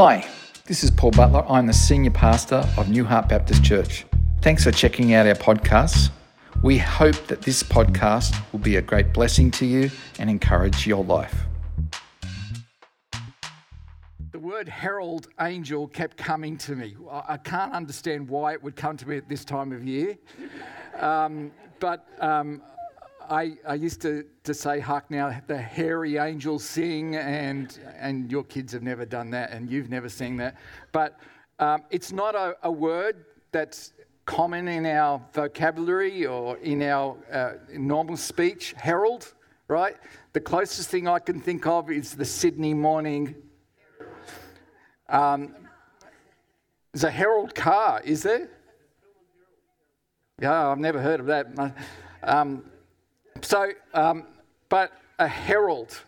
Hi, this is Paul Butler. I'm the senior pastor of New Heart Baptist Church. Thanks for checking out our podcasts. We hope that this podcast will be a great blessing to you and encourage your life. The word herald angel kept coming to me. I can't understand why it would come to me at this time of year. Um, but um, I, I, used to, to say, Hark now, the hairy angels sing, and, and your kids have never done that, and you've never seen that. But um, it's not a, a, word that's common in our vocabulary or in our uh, normal speech. Herald, right? The closest thing I can think of is the Sydney Morning. Um, a Herald car, is there? Yeah, I've never heard of that. Um, so, um, but a herald,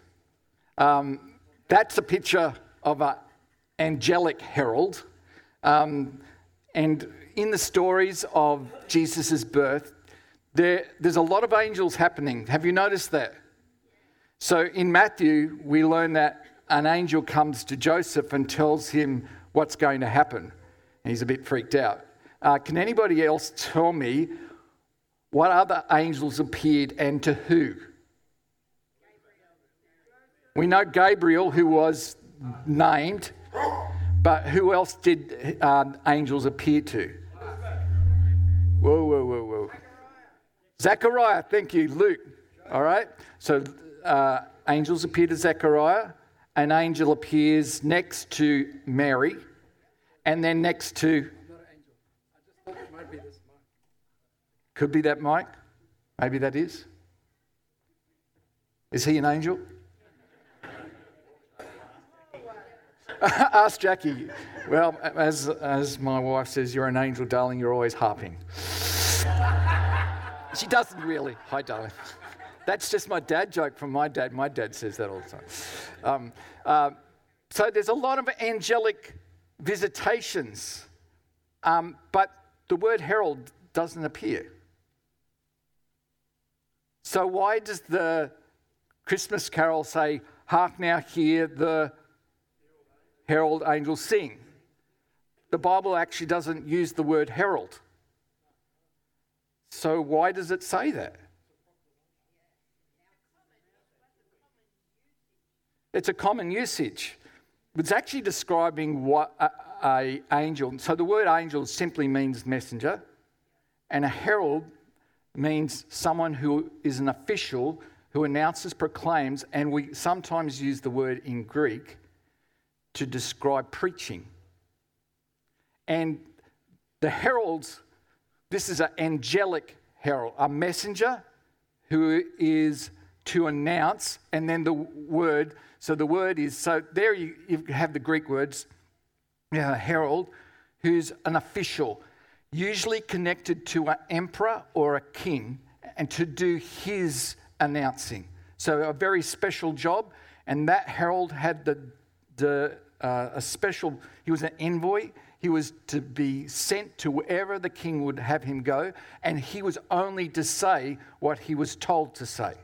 um, that's a picture of an angelic herald. Um, and in the stories of Jesus' birth, there, there's a lot of angels happening. Have you noticed that? So in Matthew, we learn that an angel comes to Joseph and tells him what's going to happen. And he's a bit freaked out. Uh, can anybody else tell me what other angels appeared and to who? We know Gabriel, who was named, but who else did um, angels appear to? Whoa, whoa, whoa, whoa. Zechariah, thank you, Luke. All right, so uh, angels appear to Zechariah. An angel appears next to Mary, and then next to Could be that Mike. Maybe that is. Is he an angel? Ask Jackie. Well, as, as my wife says, you're an angel, darling, you're always harping. she doesn't really. Hi, darling. That's just my dad joke from my dad. My dad says that all the time. Um, uh, so there's a lot of angelic visitations, um, but the word herald doesn't appear. So, why does the Christmas carol say, Hark now, hear the herald angels sing? The Bible actually doesn't use the word herald. So, why does it say that? It's a common usage. It's actually describing what a, a angel. So the word angel simply means messenger, and a herald means someone who is an official who announces, proclaims, and we sometimes use the word in Greek to describe preaching. And the heralds, this is an angelic herald, a messenger who is to announce, and then the word, so the word is, so there you, you have the Greek words, uh, herald, who's an official, usually connected to an emperor or a king, and to do his announcing. So, a very special job. And that herald had the, the, uh, a special, he was an envoy. He was to be sent to wherever the king would have him go, and he was only to say what he was told to say.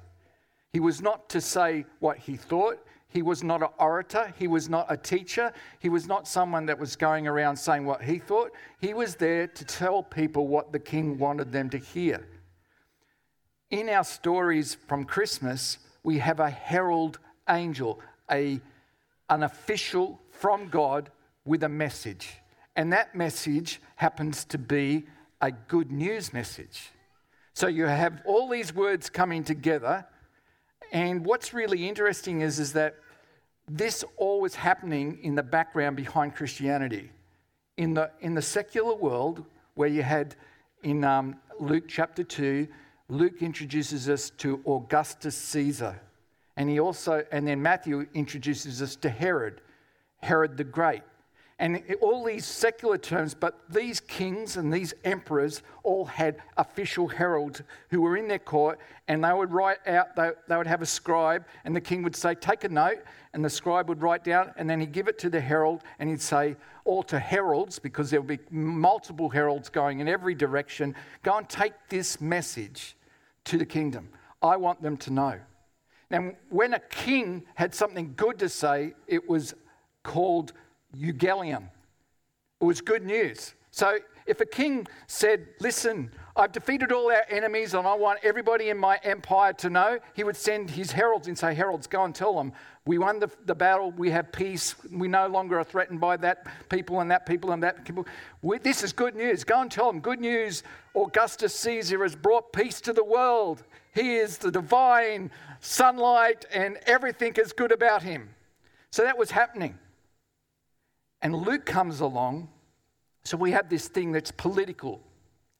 He was not to say what he thought, he was not an orator. He was not a teacher. He was not someone that was going around saying what he thought. He was there to tell people what the king wanted them to hear. In our stories from Christmas, we have a herald angel, a, an official from God with a message. And that message happens to be a good news message. So you have all these words coming together. And what's really interesting is, is that this all was happening in the background behind Christianity. In the, in the secular world, where you had in um, Luke chapter 2, Luke introduces us to Augustus Caesar. And he also, and then Matthew introduces us to Herod, Herod the Great. And all these secular terms, but these kings and these emperors all had official heralds who were in their court, and they would write out, they, they would have a scribe, and the king would say, Take a note, and the scribe would write down, and then he'd give it to the herald, and he'd say, All to heralds, because there would be multiple heralds going in every direction, go and take this message to the kingdom. I want them to know. Now, when a king had something good to say, it was called euangelion. It was good news. So if a king said, Listen, I've defeated all our enemies and I want everybody in my empire to know, he would send his heralds and say, Heralds, go and tell them, we won the, the battle, we have peace, we no longer are threatened by that people and that people and that people. We, this is good news. Go and tell them, good news, Augustus Caesar has brought peace to the world. He is the divine sunlight and everything is good about him. So that was happening. And Luke comes along so we have this thing that's political.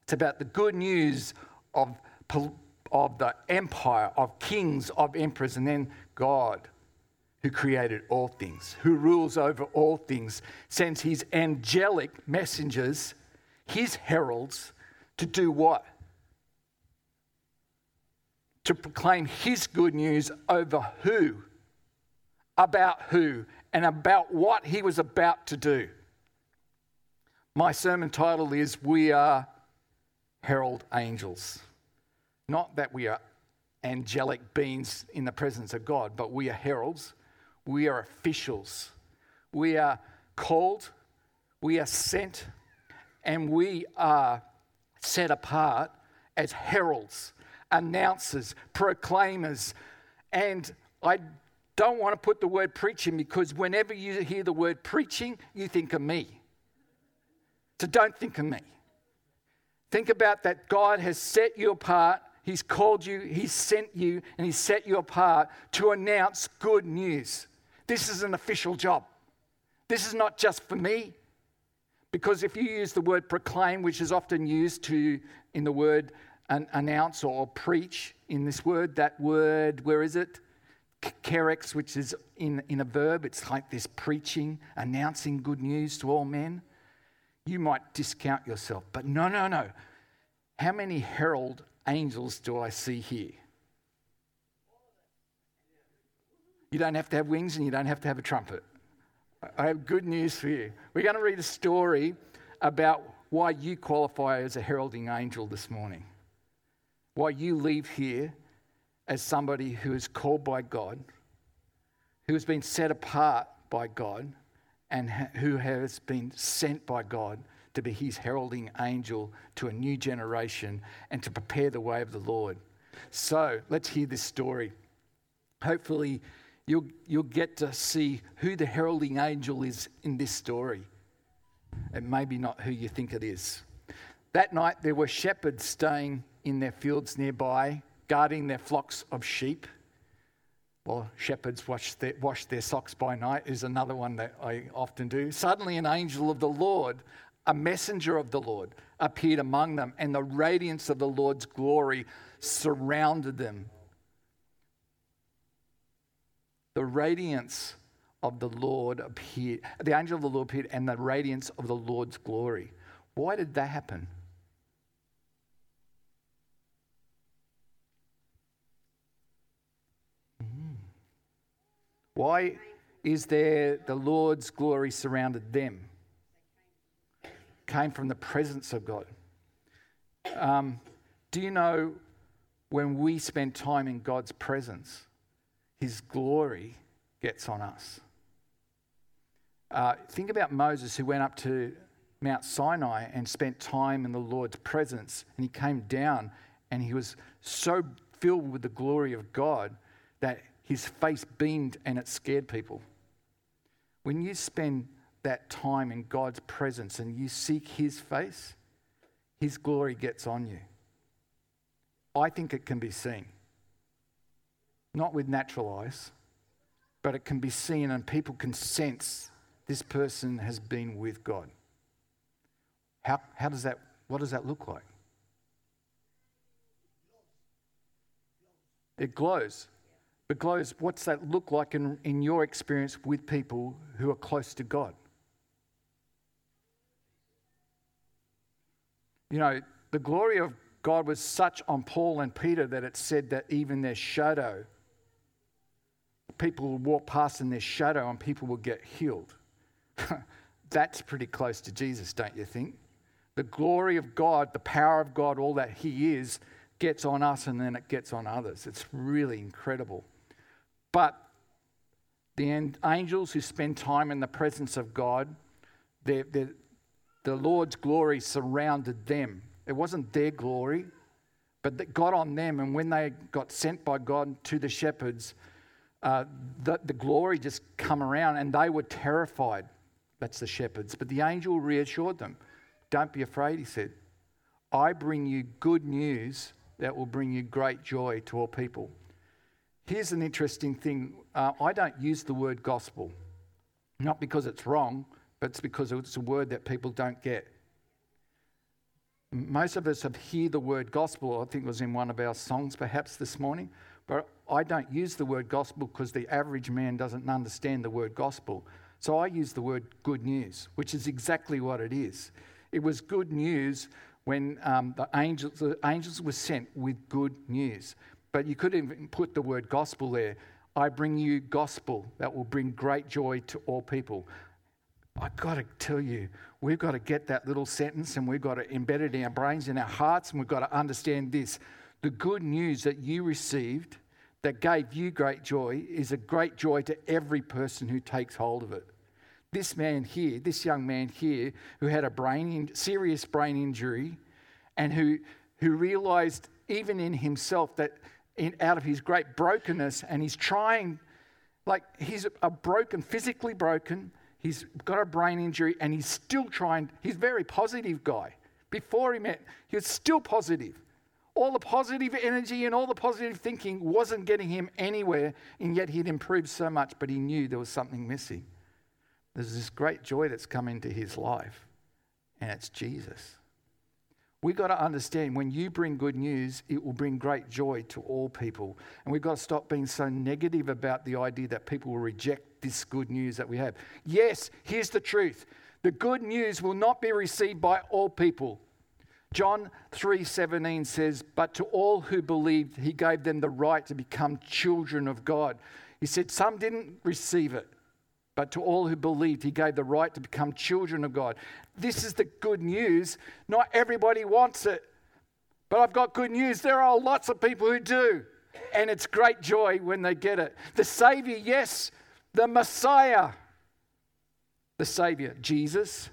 It's about the good news of, of the empire, of kings, of emperors, and then God, who created all things, who rules over all things, sends his angelic messengers, his heralds, to do what? To proclaim his good news over who? About who? And about what he was about to do. My sermon title is We Are Herald Angels. Not that we are angelic beings in the presence of God, but we are heralds. We are officials. We are called, we are sent, and we are set apart as heralds, announcers, proclaimers. And I don't want to put the word preaching because whenever you hear the word preaching, you think of me. So don't think of me. Think about that God has set you apart, He's called you, He's sent you, and He's set you apart to announce good news. This is an official job. This is not just for me. Because if you use the word proclaim, which is often used to in the word announce or preach in this word, that word, where is it? Kerex, which is in, in a verb, it's like this preaching, announcing good news to all men you might discount yourself. But no, no, no. How many herald angels do I see here? You don't have to have wings and you don't have to have a trumpet. I have good news for you. We're going to read a story about why you qualify as a heralding angel this morning. Why you leave here as somebody who is called by God, who has been set apart by God, and who has been sent by God to be his heralding angel to a new generation and to prepare the way of the Lord. So let's hear this story. Hopefully, you'll, you'll get to see who the heralding angel is in this story, and maybe not who you think it is. That night, there were shepherds staying in their fields nearby, guarding their flocks of sheep. Well, shepherds wash their, wash their socks by night is another one that I often do. Suddenly, an angel of the Lord, a messenger of the Lord, appeared among them, and the radiance of the Lord's glory surrounded them. The radiance of the Lord appeared, the angel of the Lord appeared, and the radiance of the Lord's glory. Why did that happen? Why is there the Lord's glory surrounded them? Came from the presence of God. Um, do you know when we spend time in God's presence, His glory gets on us? Uh, think about Moses who went up to Mount Sinai and spent time in the Lord's presence, and he came down and he was so filled with the glory of God that his face beamed and it scared people. When you spend that time in God's presence and you seek his face, his glory gets on you. I think it can be seen. Not with natural eyes, but it can be seen and people can sense this person has been with God. How, how does that, what does that look like? It glows. But, Glows, what's that look like in, in your experience with people who are close to God? You know, the glory of God was such on Paul and Peter that it said that even their shadow, people would walk past in their shadow and people would get healed. That's pretty close to Jesus, don't you think? The glory of God, the power of God, all that He is, gets on us and then it gets on others. It's really incredible. But The angels who spend time in the presence of God, they're, they're, the Lord's glory surrounded them. It wasn't their glory, but that got on them. And when they got sent by God to the shepherds, uh, the, the glory just come around and they were terrified. That's the shepherds. But the angel reassured them. Don't be afraid, he said. I bring you good news that will bring you great joy to all people. Here's an interesting thing uh, I don't use the word gospel, not because it's wrong, but it's because it's a word that people don't get. Most of us have heard the word gospel, I think it was in one of our songs perhaps this morning, but I don't use the word gospel because the average man doesn't understand the word gospel. So I use the word good news, which is exactly what it is. It was good news when um, the, angels, the angels were sent with good news. But you could even put the word gospel there. I bring you gospel that will bring great joy to all people. I've got to tell you, we've got to get that little sentence and we've got to embed it in our brains, in our hearts, and we've got to understand this. The good news that you received that gave you great joy is a great joy to every person who takes hold of it. This man here, this young man here, who had a brain, serious brain injury, and who, who realized even in himself that in, out of his great brokenness, and he's trying, like he's a broken, physically broken, he's got a brain injury, and he's still trying. He's a very positive guy. Before he met, he was still positive. All the positive energy and all the positive thinking wasn't getting him anywhere, and yet he'd improved so much, but he knew there was something missing. There's this great joy that's come into his life, and it's Jesus. We've got to understand when you bring good news, it will bring great joy to all people. And we've got to stop being so negative about the idea that people will reject this good news that we have. Yes, here's the truth the good news will not be received by all people. John 3:17 says, "But to all who believed, he gave them the right to become children of God." He said some didn't receive it, but to all who believed, he gave the right to become children of God. This is the good news. Not everybody wants it, but I've got good news. There are lots of people who do, and it's great joy when they get it. The Savior, yes, the Messiah. The Savior, Jesus,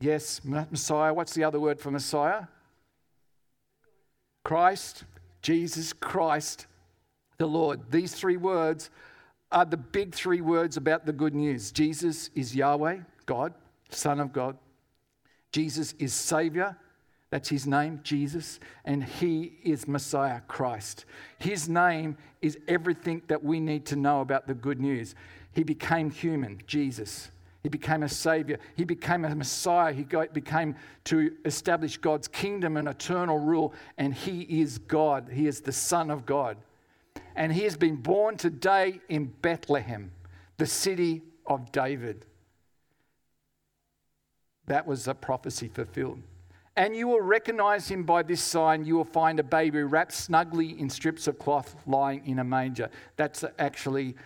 yes, Messiah. What's the other word for Messiah? Christ, Jesus, Christ, the Lord. These three words are the big three words about the good news Jesus is Yahweh, God, Son of God. Jesus is Savior. That's his name, Jesus. And he is Messiah, Christ. His name is everything that we need to know about the good news. He became human, Jesus. He became a savior. He became a Messiah. He became to establish God's kingdom and eternal rule. And He is God. He is the Son of God and he has been born today in Bethlehem, the city of David. That was a prophecy fulfilled. And you will recognize him by this sign. You will find a baby wrapped snugly in strips of cloth lying in a manger. That's actually,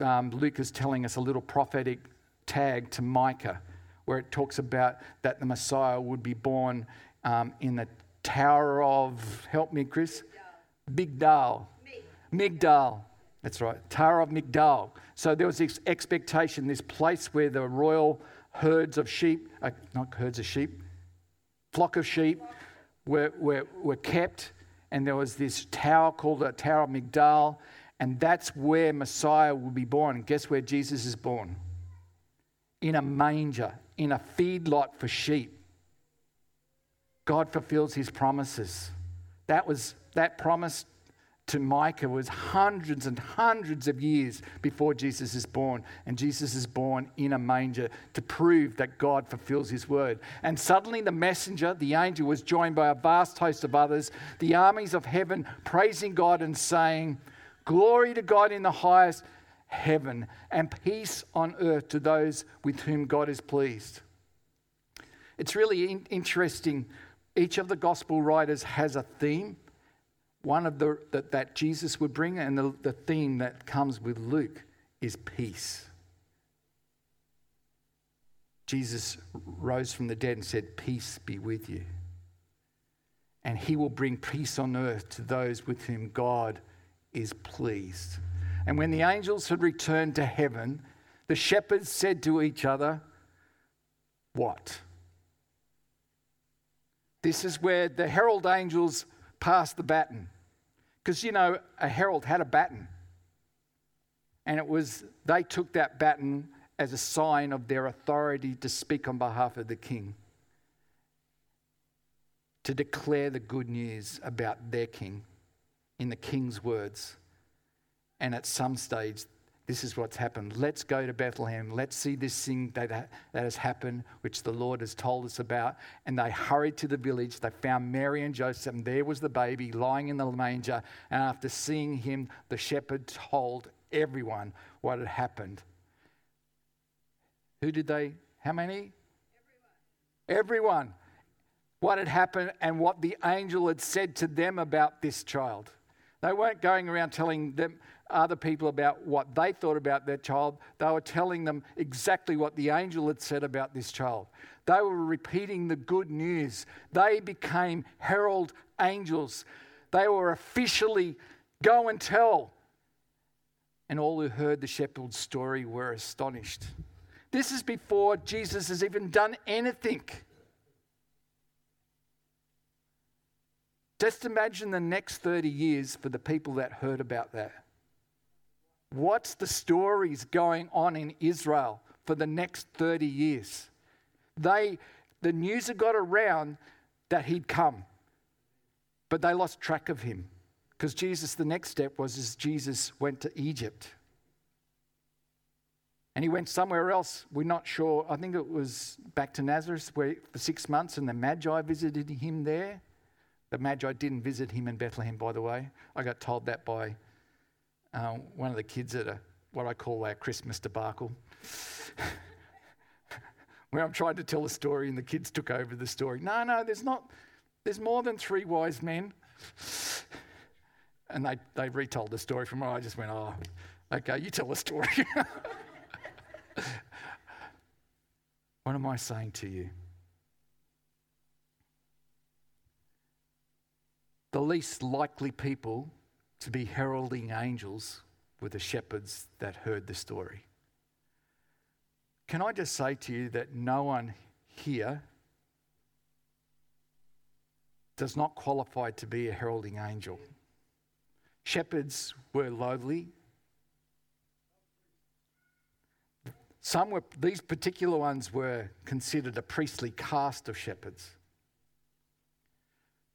um, Luke is telling us a little prophetic tag to Micah, where it talks about that the Messiah would be born um, in the Tower of, help me, Chris? Big Migdal. Migdal. That's right, Tower of Migdal. So there was this expectation, this place where the royal herds of sheep, uh, not herds of sheep, flock of sheep were, were, were kept. And there was this tower called the Tower of Migdal. And that's where Messiah will be born. And guess where Jesus is born? In a manger, in a feedlot for sheep. God fulfills his promises. That was that promise to Micah was hundreds and hundreds of years before Jesus is born. And Jesus is born in a manger to prove that God fulfills his word. And suddenly the messenger, the angel, was joined by a vast host of others, the armies of heaven, praising God and saying, Glory to God in the highest heaven, and peace on earth to those with whom God is pleased. It's really in- interesting. Each of the gospel writers has a theme one of the that, that Jesus would bring, and the, the theme that comes with Luke is peace. Jesus rose from the dead and said, Peace be with you. And he will bring peace on earth to those with whom God is pleased. And when the angels had returned to heaven, the shepherds said to each other, What? This is where the herald angels passed the baton. Because, you know, a herald had a baton. And it was, they took that baton as a sign of their authority to speak on behalf of the king, to declare the good news about their king in the king's words. And at some stage, this is what's happened. Let's go to Bethlehem. Let's see this thing that, that has happened, which the Lord has told us about. And they hurried to the village. They found Mary and Joseph, and there was the baby lying in the manger. And after seeing him, the shepherd told everyone what had happened. Who did they? How many? Everyone. Everyone. What had happened and what the angel had said to them about this child. They weren't going around telling them other people about what they thought about their child. They were telling them exactly what the angel had said about this child. They were repeating the good news. They became herald angels. They were officially go and tell. And all who heard the shepherd's story were astonished. This is before Jesus has even done anything. Just imagine the next 30 years for the people that heard about that. What's the stories going on in Israel for the next 30 years? They, the news had got around that he'd come, but they lost track of him because Jesus, the next step was as Jesus went to Egypt. And he went somewhere else. We're not sure. I think it was back to Nazareth where, for six months, and the Magi visited him there. The Magi didn't visit him in Bethlehem, by the way. I got told that by uh, one of the kids at a, what I call our Christmas debacle, where I'm trying to tell a story and the kids took over the story. No, no, there's not. There's more than three wise men. And they, they retold the story from where I just went, oh, okay, you tell the story. what am I saying to you? The least likely people to be heralding angels were the shepherds that heard the story. Can I just say to you that no one here does not qualify to be a heralding angel? Shepherds were lowly, Some were, these particular ones were considered a priestly caste of shepherds.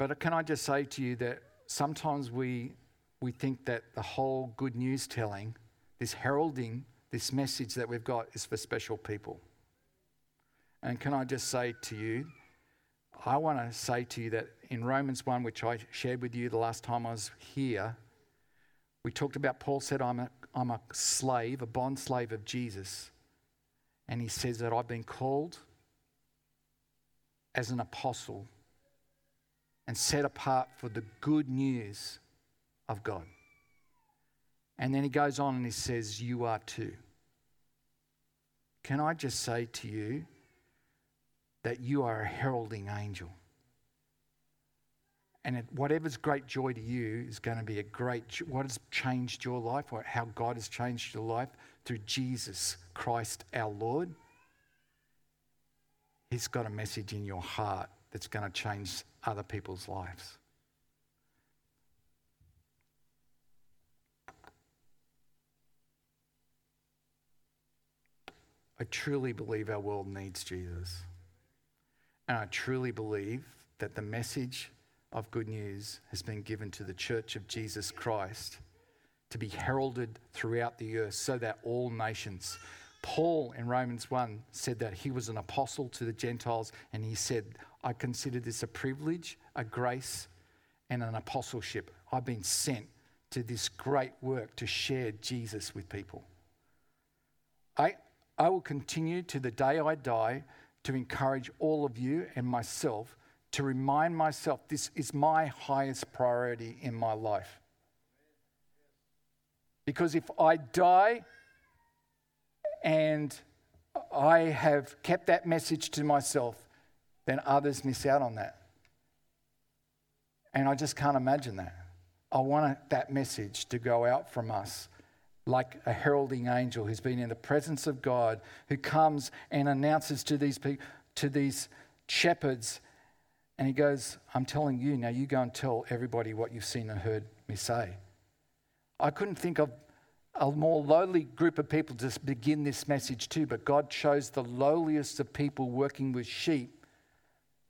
But can I just say to you that sometimes we, we think that the whole good news telling, this heralding, this message that we've got is for special people. And can I just say to you, I want to say to you that in Romans 1, which I shared with you the last time I was here, we talked about Paul said, I'm a, I'm a slave, a bond slave of Jesus. And he says that I've been called as an apostle and set apart for the good news of God. And then he goes on and he says, You are too. Can I just say to you that you are a heralding angel? And whatever's great joy to you is going to be a great, what has changed your life, or how God has changed your life through Jesus Christ our Lord. He's got a message in your heart that's going to change other people's lives. I truly believe our world needs Jesus. And I truly believe that the message of good news has been given to the church of Jesus Christ to be heralded throughout the earth so that all nations. Paul in Romans 1 said that he was an apostle to the Gentiles, and he said, I consider this a privilege, a grace, and an apostleship. I've been sent to this great work to share Jesus with people. I, I will continue to the day I die to encourage all of you and myself to remind myself this is my highest priority in my life. Because if I die and I have kept that message to myself, then others miss out on that. And I just can't imagine that. I want that message to go out from us like a heralding angel who's been in the presence of God, who comes and announces to these people, to these shepherds, and he goes, I'm telling you, now you go and tell everybody what you've seen and heard me say. I couldn't think of a more lowly group of people to begin this message to, but God chose the lowliest of people working with sheep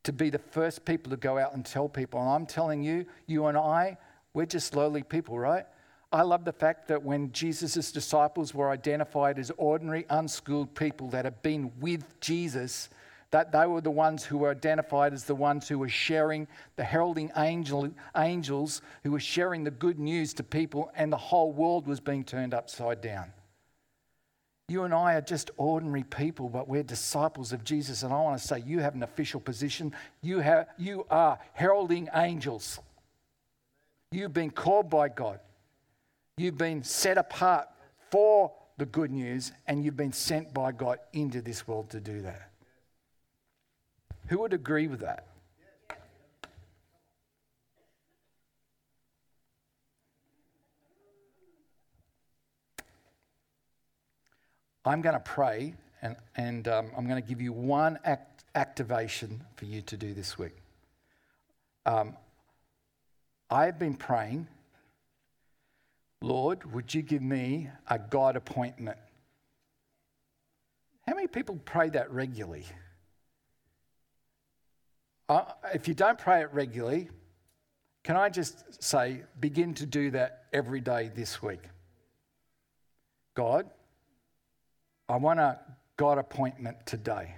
to be the first people to go out and tell people. And I'm telling you, you and I, we're just lowly people, right? I love the fact that when Jesus' disciples were identified as ordinary, unschooled people that had been with Jesus, that they were the ones who were identified as the ones who were sharing the heralding angel, angels, who were sharing the good news to people, and the whole world was being turned upside down. You and I are just ordinary people, but we're disciples of Jesus. And I want to say, you have an official position. You, have, you are heralding angels. You've been called by God. You've been set apart for the good news, and you've been sent by God into this world to do that. Who would agree with that? I'm going to pray and, and um, I'm going to give you one act, activation for you to do this week. Um, I've been praying, Lord, would you give me a God appointment? How many people pray that regularly? Uh, if you don't pray it regularly, can I just say, begin to do that every day this week? God, I want a God appointment today.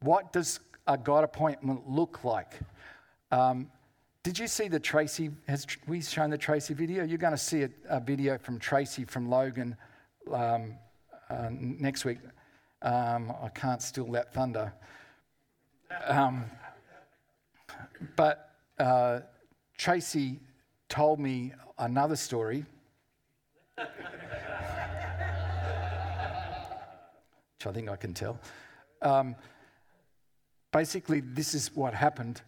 What does a God appointment look like? Um, did you see the Tracy? Has we shown the Tracy video? You're going to see a, a video from Tracy from Logan um, uh, next week. Um, I can't steal that thunder. Um, but uh, Tracy told me another story. Which I think I can tell. Um, basically, this is what happened.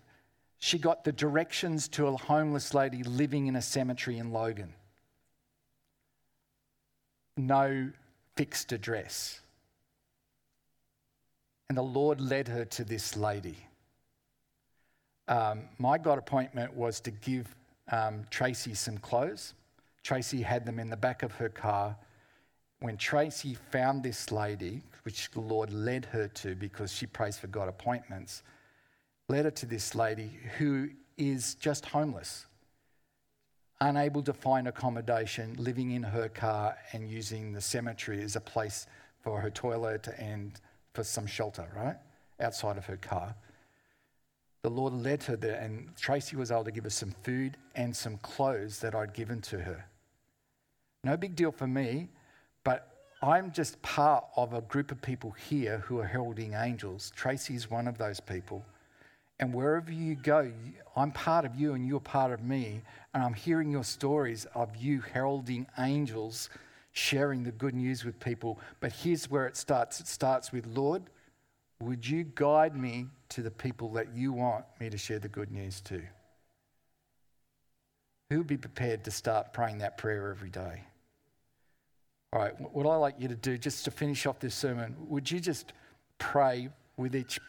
She got the directions to a homeless lady living in a cemetery in Logan. No fixed address. And the Lord led her to this lady. Um, my God appointment was to give um, Tracy some clothes. Tracy had them in the back of her car. When Tracy found this lady, which the Lord led her to because she prays for God appointments, led her to this lady who is just homeless, unable to find accommodation, living in her car and using the cemetery as a place for her toilet and for some shelter, right? Outside of her car the Lord led her there, and Tracy was able to give her some food and some clothes that I'd given to her. No big deal for me, I'm just part of a group of people here who are heralding angels. Tracy is one of those people. And wherever you go, I'm part of you and you're part of me. And I'm hearing your stories of you heralding angels, sharing the good news with people. But here's where it starts it starts with, Lord, would you guide me to the people that you want me to share the good news to? Who would be prepared to start praying that prayer every day? All right, what I'd like you to do, just to finish off this sermon, would you just pray with each,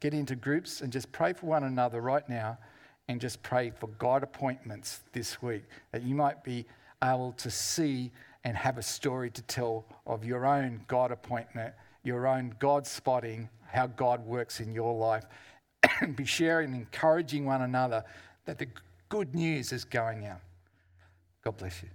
get into groups and just pray for one another right now and just pray for God appointments this week that you might be able to see and have a story to tell of your own God appointment, your own God spotting how God works in your life and be sharing and encouraging one another that the good news is going out. God bless you.